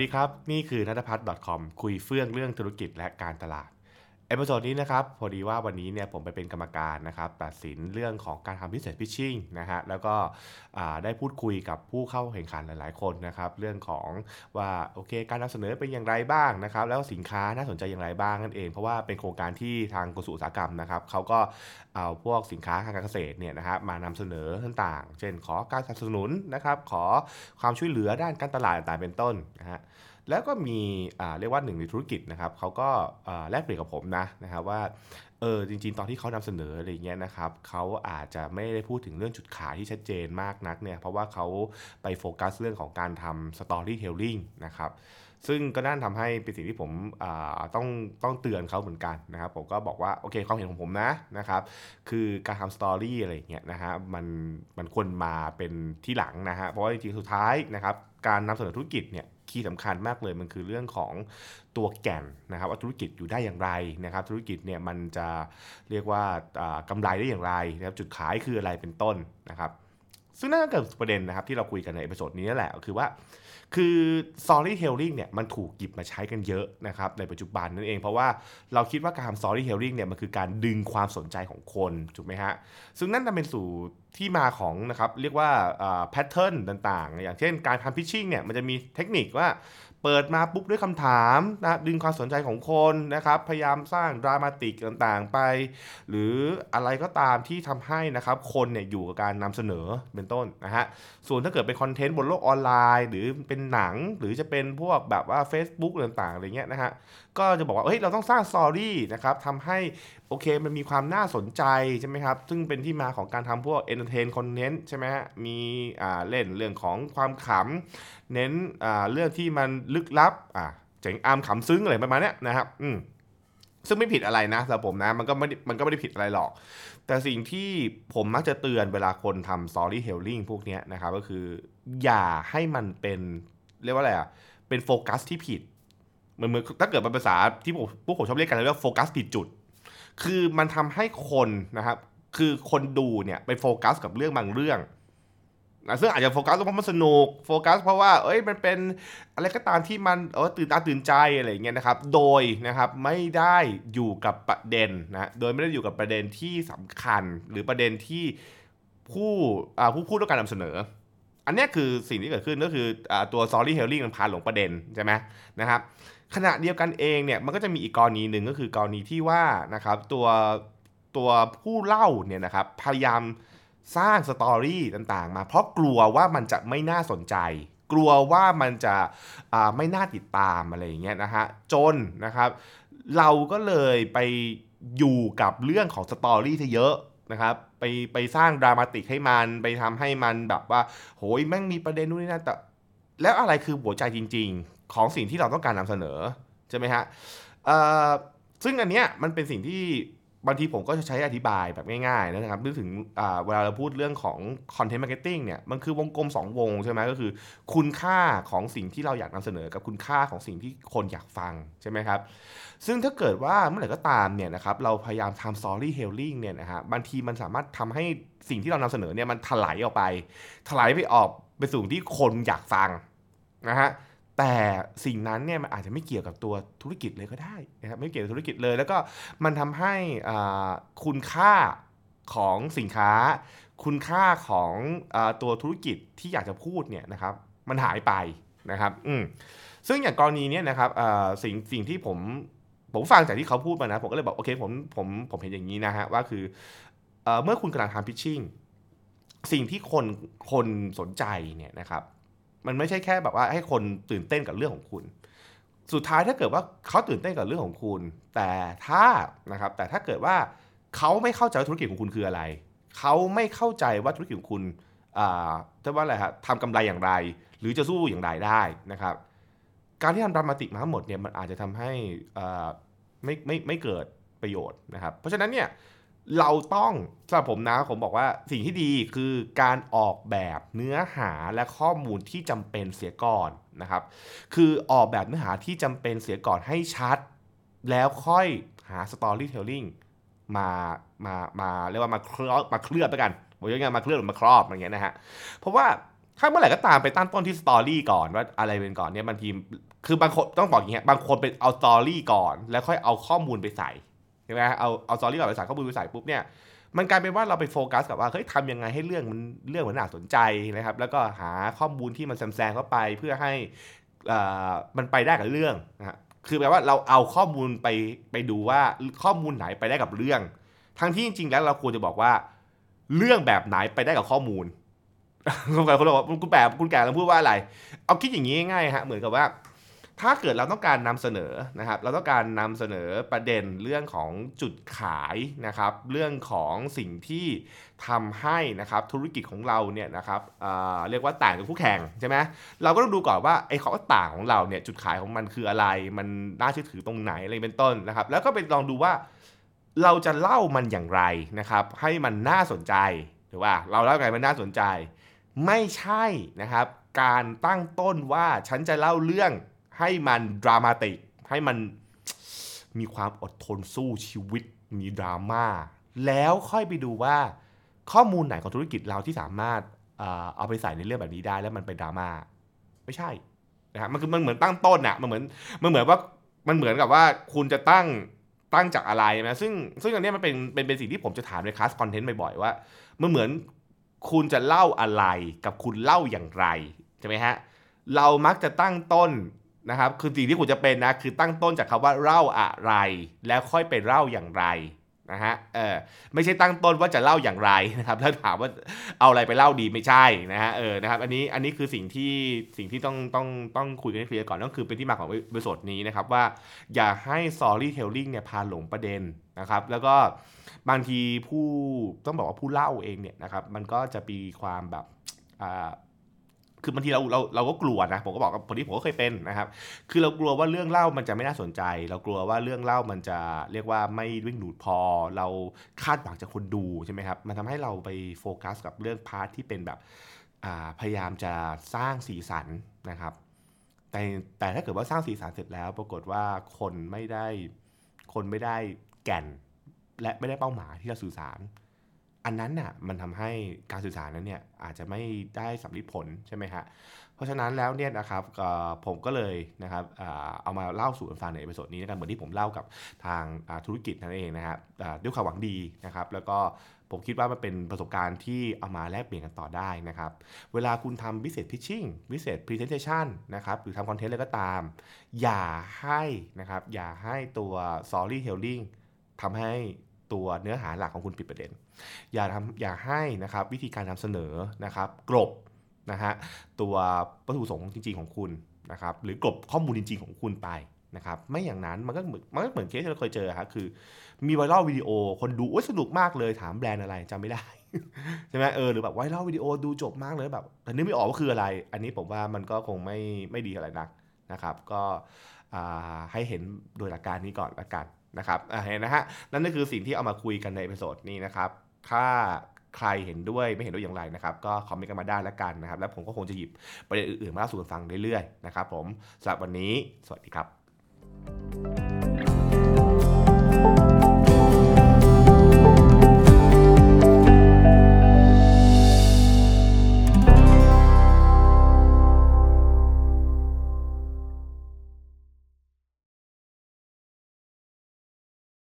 ดีครับ นี่คือนัทพัฒน์ .com คุยเฟื่องเรื่องธุรกิจและการตลาด Episode นี้นะครับพอดีว่าวันนี้เนี่ยผมไปเป็นกรรมการนะครับตัดสินเรื่องของการทำ business pitching นะฮะแล้วก็ได้พูดคุยกับผู้เข้าแข่งขันหลายๆ คนนะครับเรื่องของว่าโอเคการนำเสนอเป็นอย่างไรบ้างนะครับแล้วสินค้าน่าสนใจอย่างไรบ้างนั่นเอง เพราะว่าเป็นโครงการที่ทางกระทรวงอุตสาหกรรมนะครับเขาก็เอาพวกสินค้าทางการเกษตรเนี่ยนะครับมานำเสนอต่างๆ เช่นขอการสนับสนุนนะครับขอความช่วยเหลือด้านการตลาดต่างๆเป็นต้นนะฮะ แล้วก็มีเรียกว่าหนึ่งในธุรกิจนะครับเขาก็แลกเปลี่ยนกับผมนะนะครับว่าเออจริง ๆ ตอนที่เขานำเสนออะไรเงี้ยนะครับเขาอาจจะไม่ได้พูดถึงเรื่องจุดขายที่ชัดเจนมากนักเนี่ยเพราะว่าเขาไปโฟกัสเรื่องของการทำสตอรี่เทลลิงนะครับซึ่งก็น่าทำให้เป็นสิ่งที่ผมต้องต้องเตือนเขาเหมือนกันนะครับผมก็บอกว่าโอเคความเห็นของผมนะนะครับคือการทำสตอรี่อะไรเงี้ยนะฮะมันมันควรมาเป็นที่หลังนะฮะเพราะว่าจริงๆสุดท้ายนะครับการนำเสนอธุรกิจเนี่ย key สำคัญมากเลยมันคือเรื่องของตัวแก่นนะครับว่าธุรกิจอยู่ได้อย่างไรนะครับ ธุรกิจเนี่ยมันจะเรียกว่าอ่ากำไรได้อย่างไรนะครับจุดขายคืออะไรเป็นต้นนะครับซึ่งนั่นก็เกิดประเด็นนะครับที่เราคุยกันใน episode นี้นั่นแหละคือว่า คือ storytelling เนี่ยมันถูกหยิบมาใช้กันเยอะนะครับในปัจจุบันนั่นเอง เพราะว่าเราคิดว่าการทำ storytelling เนี่ยมันคือการดึงความสนใจของคนถูกไหมฮะซึ่งนั่นจะเป็นสู่ ที่มาของนะครับเรียกว่า pattern ต่างๆ อย่างเช่นการทำ pitching เนี่ยมันจะมีเทคนิคว่าเปิดมาปุ๊บด้วยคำถามนะดึงความสนใจของคนนะครับพยายามสร้าง dramatic ต่างๆไป หรืออะไรก็ตามที่ทำให้นะครับคนเนี่ยอยู่กับการนำเสนอเป็นต้นนะฮะส่วนถ้าเกิดเป็น content บนโลกออนไลน์ หรือเป็นหนังหรือจะเป็นพวกแบบว่า Facebook ต่างๆอะไรเงี้ยนะฮะก็จะบอกว่าเฮ้ยเราต้องสร้าง story นะครับทำให้โอเคมันมีความน่าสนใจใช่ไหมครับซึ่งเป็นที่มาของการทำพวก entertain content ใช่ไหมฮะมีอ่าเล่นเรื่องของความขำเน้นอ่าเรื่องที่มันลึกลับอ่าเจ๋งอามขำซึ้งอะไรประมาณนี้นะครับอืมซึ่งไม่ผิดอะไรนะสำหรับผมนะมันก็ไม่ได้มันก็ไม่ได้ผิดอะไรหรอก แต่สิ่งที่ผมมักจะเตือนเวลาคนทำ storytelling พวกนี้นะครับก็คืออย่าให้มันเป็นเรียกว่าอะไรอะเป็นโฟกัสที่ผิดเหมือนเหมือนถ้าเกิดเป็นภาษาที่ผมพวกผมชอบเรียกกันเรียกว่าโฟกัสผิดจุด คือมันทำให้คนนะครับ คือคนดูเนี่ยไปโฟกัสกับเรื่องบางเรื่องนะซึ่งอาจจะโฟกัสเพราะมันสนุกโฟกัส เพราะว่าเอ้ยมันเป็นอะไรก็ตามที่มันเออตื่นตาตื่นใจอะไรอย่างเงี้ยนะครับ โดยนะครับไม่ได้อยู่กับประเด็นนะโดยไม่ได้อยู่กับประเด็นที่สำคัญ หรือประเด็นที่ผู้อ่าผู้พูดต้องการนำเสนอ อันนี้คือสิ่งที่เกิดขึ้นก็คืออ่าตัว storytelling มันพาหลงประเด็นใช่ไหมนะครับขณะเดียวกันเองเนี่ยมันก็จะมีอีกกรณีหนึ่งก็คือกรณีที่ว่านะครับตัว ตัวผู้เล่าเนี่ยนะครับพยายามสร้างสตอรี่ต่างๆ มา เพราะกลัวว่ามันจะไม่น่าสนใจ กลัวว่ามันจะไม่น่าติดตามอะไรอย่างเงี้ยนะฮะจนนะครับ เราก็เลยไปอยู่กับเรื่องของสตอรี่ที่เยอะนะครับไปไปสร้างดรามาติกให้มันไปทำให้มันแบบว่า โหยแม่งมีประเด็นนู่นนี่นั่นแต่แล้วอะไรคือหัวใจจริง ๆ ของสิ่งที่เราต้องการนำเสนอใช่ไหมฮะซึ่งอันเนี้ยมันเป็นสิ่งที่ บางทีผมก็จะใช้อธิบายแบบง่ายๆนะครับนึกถึงเวลาเราพูดเรื่องของ content marketing เนี่ยมันคือวงกลม 2 วงใช่ไหมก็คือ คุณค่าของสิ่งที่เราอยากนำเสนอ กับคุณค่าของสิ่งที่คนอยากฟังใช่ไหมครับซึ่งถ้าเกิดว่าเมื่อไหร่ก็ตามเนี่ยนะครับเราพยายามทำ storytelling เนี่ยนะฮะบางทีมันสามารถทำให้สิ่งที่เรานำเสนอเนี่ยมันถลายออกไป ถลายไปออกไปสู่ที่คนอยากฟังนะฮะ แต่สิ่งนั้นเนี่ยมันอาจจะไม่เกี่ยวกับตัวธุรกิจเลยก็ได้นะครับไม่เกี่ยวกับธุรกิจเลย แล้วก็มันทำให้คุณค่าของสินค้า คุณค่าของอตัวธุรกิจที่อยากจะพูดเนี่ยนะครับมันหายไปนะครับอืมซึ่งอย่างกรณีเนี้ยนะครับสิ่งสิ่งที่ผมผมฟังจากที่เขาพูดมานะ ผมก็เลยบอกโอเคผมผมผมเห็นอย่างนี้นะฮะว่าคือเอเมื่อคุณกำลังทำพิชชิ่งสิ่งที่คนคนสนใจเนี่ยนะครับ มันไม่ใช่แค่แบบว่าให้คนตื่นเต้นกับเรื่องของคุณ สุดท้ายถ้าเกิดว่าเขาตื่นเต้นกับเรื่องของคุณ แต่ถ้านะครับแต่ถ้าเกิดว่าเขาไม่เข้าใจว่าธุรกิจของคุณคืออะไร เขาไม่เข้าใจว่าธุรกิจของคุณอ่าจะว่าอะไรฮะทำกำไรอย่างไร หรือจะสู้อย่างไรได้นะครับ การที่ทำดรามาติกมาทั้งหมดเนี่ยมันอาจจะทำให้อาไม่ไม่ไม่เกิดประโยชน์นะครับ เพราะฉะนั้นเนี่ย เราต้องสำหรับผมนะผมบอกว่าสิ่งที่ดีคือการออกแบบเนื้อหาและข้อมูลที่จำเป็นเสียก่อนนะครับ คือออกแบบเนื้อหาที่จำเป็นเสียก่อนให้ชัด แล้วค่อยหา storytelling มามามาเรียกว่ามาเคลือบมาเคลือบไปกันบอกยังไงมาเคลือบหรือมาครอบอย่างเงี้ยนะฮะเพราะว่าถ้าเมื่อไหร่ก็ตามไปตั้งต้นที่ story ก่อนว่าอะไรเป็นก่อนเนี่ยบางทีคือบางคนต้องบอกอย่างเงี้ยบางคนเป็นเอา story ก่อน แล้วค่อยเอาข้อมูลไปใส่ ใช่ไหมเอาเอา story ก่อนไปใส่ข้อมูลไปใส่ปุ๊บเนี่ยมันกลายเป็นว่าเราไปโฟกัสกับว่าเฮ้ยทำยังไงให้เรื่องมันเรื่องมันน่าสนใจนะครับ แล้วก็หาข้อมูลที่มันแซมๆเข้าไปเพื่อให้มันไปได้กับเรื่องนะฮะคือแปลว่าเราเอาข้อมูลไปไปดูว่าข้อมูลไหนไปได้กับเรื่อง ทั้งที่จริงๆแล้วเราควรจะบอกว่า เรื่องแบบไหนไปได้กับข้อมูลคุณแก่คนบอกคุณแก่คุณแก่เราพูดว่าอะไร เอาคิดอย่างนี้ง่ายๆฮะเหมือนกับว่า ถ้าเกิดเราต้องการนำเสนอนะครับ เราต้องการนำเสนอประเด็นเรื่องของจุดขายนะครับ เรื่องของสิ่งที่ทำให้นะครับธุรกิจของเราเนี่ยนะครับเเรียกว่าต่างจากคู่แข่งใช่ไหมเราก็ต้องดูก่อนว่าไอ้ข้อต่างของเราเนี่ยจุดขายของมันคืออะไร มันน่าเชื่อถือตรงไหนอะไรเป็นต้นนะครับ แล้วก็ไปลองดูว่าเราจะเล่ามันอย่างไรนะครับ ให้มันน่าสนใจหรือว่าเราเล่าไงมันน่าสนใจ ไม่ใช่นะครับ การตั้งต้นว่าฉันจะเล่าเรื่อง ให้มันดรามาติก ให้มันมีความอดทนสู้ชีวิต มีดราม่า แล้วค่อยไปดูว่าข้อมูลไหนของธุรกิจเราที่สามารถเอาไปใส่ในเรื่องแบบนี้ได้แล้วมันเป็นดราม่าไม่ใช่นะครับมันคือมันเหมือนตั้งต้นอะมันเหมือนมันเหมือนว่ามันเหมือนกับว่าคุณจะตั้งตั้งจากอะไรนะซึ่งซึ่งอันนี้มันเป็นเป็นเป็นสิ่งที่ผมจะถามในคลาสคอนเทนต์บ่อยๆว่ามันเหมือนคุณจะเล่าอะไรกับคุณเล่าอย่างไรใช่ไหมฮะเรามักจะตั้งต้น นะครับคือสิ่งที่คุณจะเป็นนะคือตั้งต้นจากคาว่าเล่าอะไร แล้วค่อยไปเล่าอย่างไรนะฮะเออไม่ใช่ตั้งต้นว่าจะเล่าอย่างไรนะครับถ้าถามว่าเอาอะไรไปเล่าดีไม่ใช่นะฮะเออนะครับอันนี้อันนี้คือสิ่งที่สิ่งที่ต้องต้องต้องคุยกันให้เคลียร์ก่อนนั่นคือเป็นที่มาของบริษัทนี้นะครับว่าอย่าให้ storytelling เนี่ยพาหลงประเด็นนะครับแล้วก็บางทีผู้ต้องบอกว่าผู้เล่าเองเนี่ยนะครับมันก็จะมีความแบบอ่า คือบางทีเราเราเราก็กลัวนะผมก็บอกกับคนที่ผมก็เคยเป็นนะครับ คือเรากลัวว่าเรื่องเล่ามันจะไม่น่าสนใจ เรากลัวว่าเรื่องเล่ามันจะเรียกว่าไม่ดึงดูดพอ เราคาดหวังจากคนดูใช่ไหมครับมันทำให้เราไปโฟกัสกับเรื่อง part ที่เป็นแบบพยายามจะสร้างสีสันนะครับ แต่แต่ถ้าเกิดว่าสร้างสีสันเสร็จแล้ว ปรากฏว่าคนไม่ได้คนไม่ได้แก่น และไม่ได้เป้าหมายที่จะสื่อสาร อันนั้นน่ะมันทำให้การสื่อสารนั้นเนี่ยอาจจะไม่ได้สัมฤทธิ์ผลใช่ไหมฮะเพราะฉะนั้นแล้วเนี่ยนะครับผมก็เลยนะครับเอามาเล่าสู่กันฟังใน episode นี้นะครับเหมือนที่ผมเล่ากับทางธุรกิจนั่นเองนะครับด้วยความหวังดีนะครับ แล้วก็ผมคิดว่ามันเป็นประสบการณ์ที่เอามาแลกเปลี่ยนกันต่อได้นะครับ เวลาคุณทำ business pitching business presentation นะครับหรือทำ content อะไรก็ตาม อย่าให้นะครับอย่าให้ตัว storytelling ทำให้ ตัวเนื้อหาหลักของคุณผิดประเด็น อย่าทำอย่าให้นะครับวิธีการนำเสนอนะครับกรบนะฮะตัววัตถุประสงค์จริง ๆ ของคุณนะครับหรือกรบข้อมูลจริง ๆ ของคุณไปนะครับไม่อย่างนั้นมันก็เหมือนมันก็เหมือนเคสที่เราเคยเจอครับคือ มีไวรัลวิดีโอคนดูโอ้ยสนุกมากเลยถามแบรนด์อะไรจำไม่ได้ใช่ไหมเออหรือแบบไวรัลวิดีโอดูจบมากเลยแบบแต่นึกไม่ออกว่าคืออะไร อันนี้ผมว่ามันก็คงไม่ไม่ดีอะไรนักนะครับ ก็ให้เห็นโดยหลักการนี้ก่อนละกัน นะครับเห็นนะฮะนั่นก็คือสิ่งที่เอามาคุยกันใน episode นี้นะครับถ้าใครเห็นด้วยไม่เห็นด้วยอย่างไรนะครับ ก็ comment กันมาได้แล้วกันนะครับ แล้วผมก็คงจะหยิบประเด็นอื่นๆมาเล่าสู่กันฟังเรื่อยๆนะครับผมสำหรับวันนี้ สวัสดีครับ